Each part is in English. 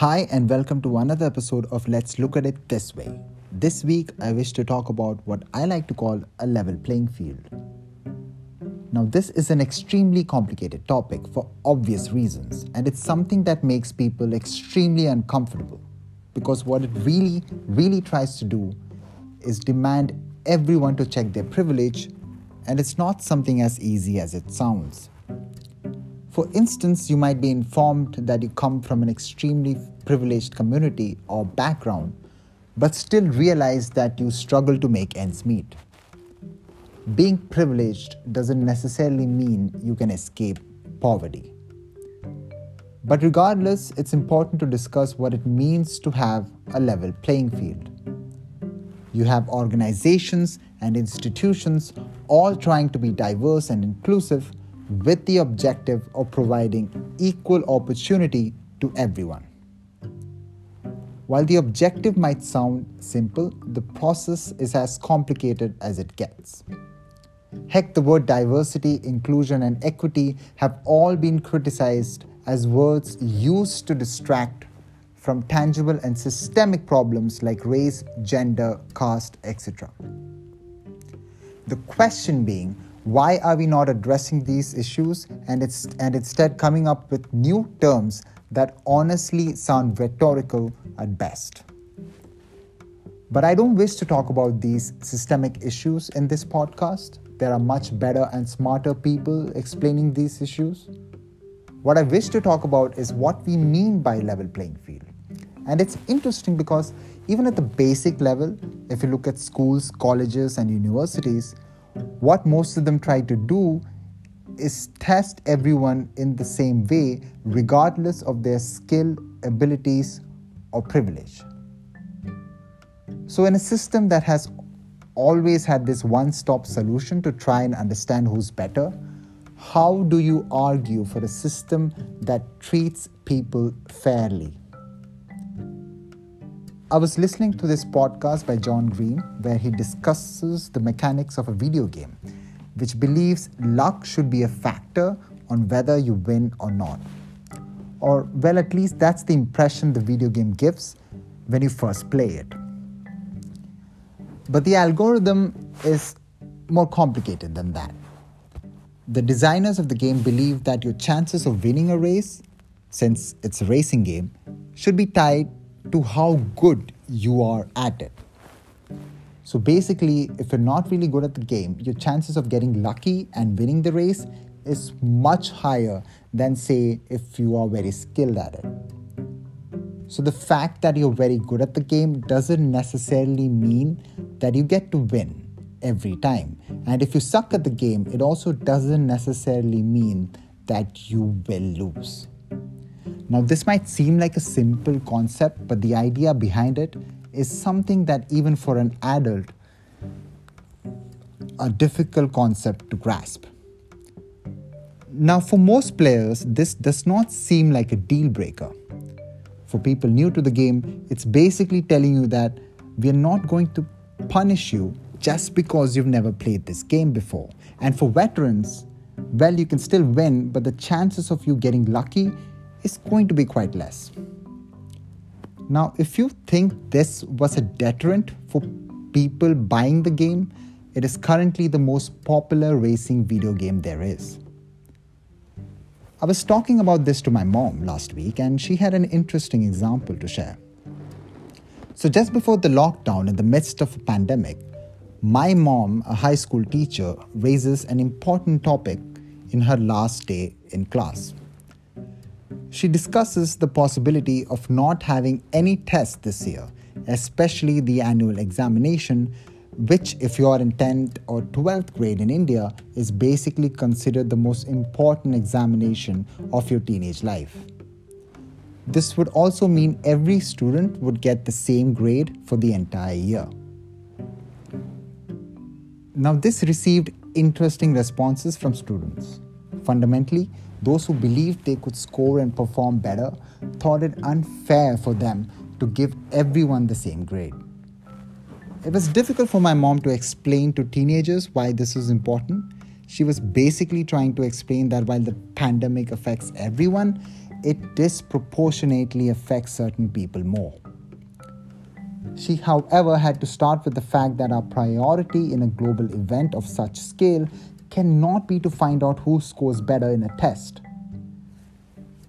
Hi, and welcome to another episode of Let's Look at It This Way. This week, I wish to talk about what I like to call a level playing field. Now, this is an extremely complicated topic for obvious reasons, and it's something that makes people extremely uncomfortable because what it really, really tries to do is demand everyone to check their privilege, and it's not something as easy as it sounds. For instance, you might be informed that you come from an extremely privileged community or background, but still realize that you struggle to make ends meet. Being privileged doesn't necessarily mean you can escape poverty. But regardless, it's important to discuss what it means to have a level playing field. You have organizations and institutions all trying to be diverse and inclusive with the objective of providing equal opportunity to everyone. While the objective might sound simple, the process is as complicated as it gets. Heck, the word diversity, inclusion, and equity have all been criticized as words used to distract from tangible and systemic problems like race, gender, caste, etc. The question being, why are we not addressing these issues and, it's, and instead coming up with new terms that honestly sound rhetorical at best? But I don't wish to talk about these systemic issues in this podcast. There are much better and smarter people explaining these issues. What I wish to talk about is what we mean by level playing field. And it's interesting because even at the basic level, if you look at schools, colleges, and universities, what most of them try to do is test everyone in the same way, regardless of their skill, abilities, or privilege. So, in a system that has always had this one stop solution to try and understand who's better, how do you argue for a system that treats people fairly? I was listening to this podcast by John Green where he discusses the mechanics of a video game, which believes luck should be a factor on whether you win or not. Or, well, at least that's the impression the video game gives when you first play it. But the algorithm is more complicated than that. The designers of the game believe that your chances of winning a race, since it's a racing game, should be tied to how good you are at it. So basically, if you're not really good at the game, your chances of getting lucky and winning the race is much higher than, say, if you are very skilled at it. So the fact that you're very good at the game doesn't necessarily mean that you get to win every time. And if you suck at the game, it also doesn't necessarily mean that you will lose. Now, this might seem like a simple concept, but the idea behind it is something that even for an adult, a difficult concept to grasp. Now, for most players, this does not seem like a deal breaker. For people new to the game, it's basically telling you that we are not going to punish you just because you've never played this game before. And for veterans, well, you can still win, but the chances of you getting lucky is going to be quite less. Now, if you think this was a deterrent for people buying the game, it is currently the most popular racing video game there is. I was talking about this to my mom last week, and she had an interesting example to share. So, just before the lockdown, in the midst of a pandemic, my mom, a high school teacher, raises an important topic in her last day in class she discusses the possibility of not having any tests this year, especially the annual examination, which, if you are in 10th or 12th grade in India, is basically considered the most important examination of your teenage life. This would also mean every student would get the same grade for the entire year. Now, this received interesting responses from students. Fundamentally, those who believed they could score and perform better thought it unfair for them to give everyone the same grade. It was difficult for my mom to explain to teenagers why this was important. She was basically trying to explain that while the pandemic affects everyone, it disproportionately affects certain people more. She, however, had to start with the fact that our priority in a global event of such scale cannot be to find out who scores better in a test.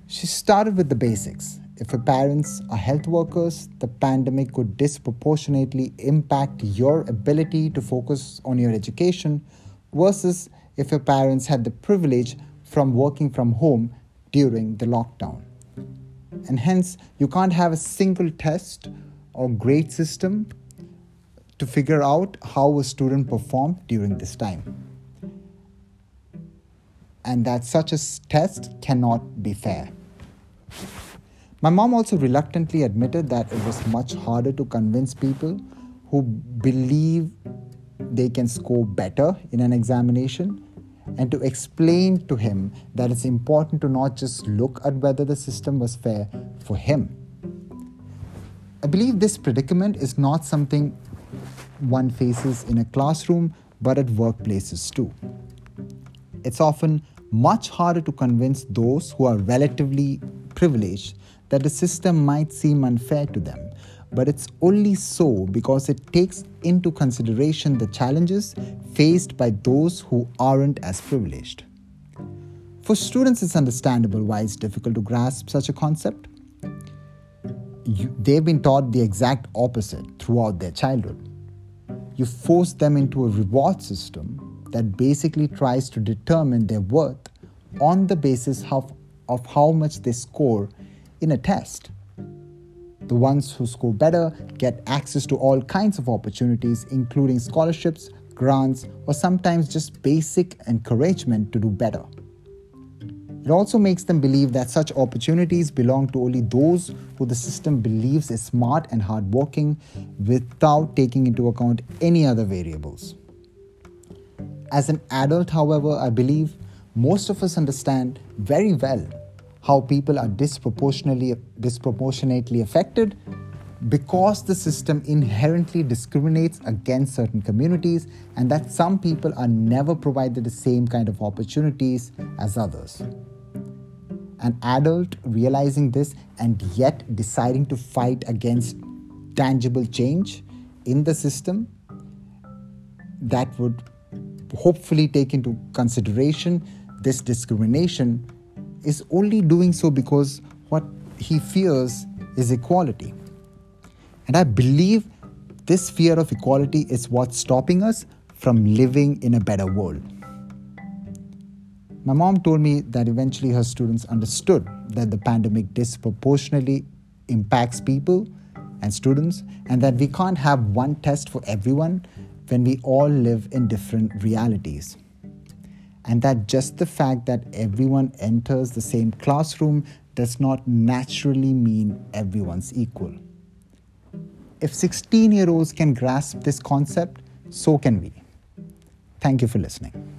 She started with the basics. If your parents are health workers, the pandemic could disproportionately impact your ability to focus on your education versus if your parents had the privilege from working from home during the lockdown. And hence, you can't have a single test or grade system to figure out how a student performed during this time. And that such a test cannot be fair. My mom also reluctantly admitted that it was much harder to convince people who believe they can score better in an examination and to explain to him that it's important to not just look at whether the system was fair for him. I believe this predicament is not something one faces in a classroom but at workplaces too. It's often much harder to convince those who are relatively privileged that the system might seem unfair to them, but it's only so because it takes into consideration the challenges faced by those who aren't as privileged. For students, it's understandable why it's difficult to grasp such a concept. You, they've been taught the exact opposite throughout their childhood. You force them into a reward system that basically tries to determine their worth on the basis of, of how much they score in a test. The ones who score better get access to all kinds of opportunities, including scholarships, grants, or sometimes just basic encouragement to do better. It also makes them believe that such opportunities belong to only those who the system believes is smart and hardworking without taking into account any other variables. As an adult, however, I believe most of us understand very well how people are disproportionately disproportionately affected because the system inherently discriminates against certain communities and that some people are never provided the same kind of opportunities as others. An adult realizing this and yet deciding to fight against tangible change in the system that would hopefully take into consideration this discrimination is only doing so because what he fears is equality. And I believe this fear of equality is what's stopping us from living in a better world. My mom told me that eventually her students understood that the pandemic disproportionately impacts people and students, and that we can't have one test for everyone when we all live in different realities and that just the fact that everyone enters the same classroom does not naturally mean everyone's equal. If 16 year olds can grasp this concept, so can we. Thank you for listening.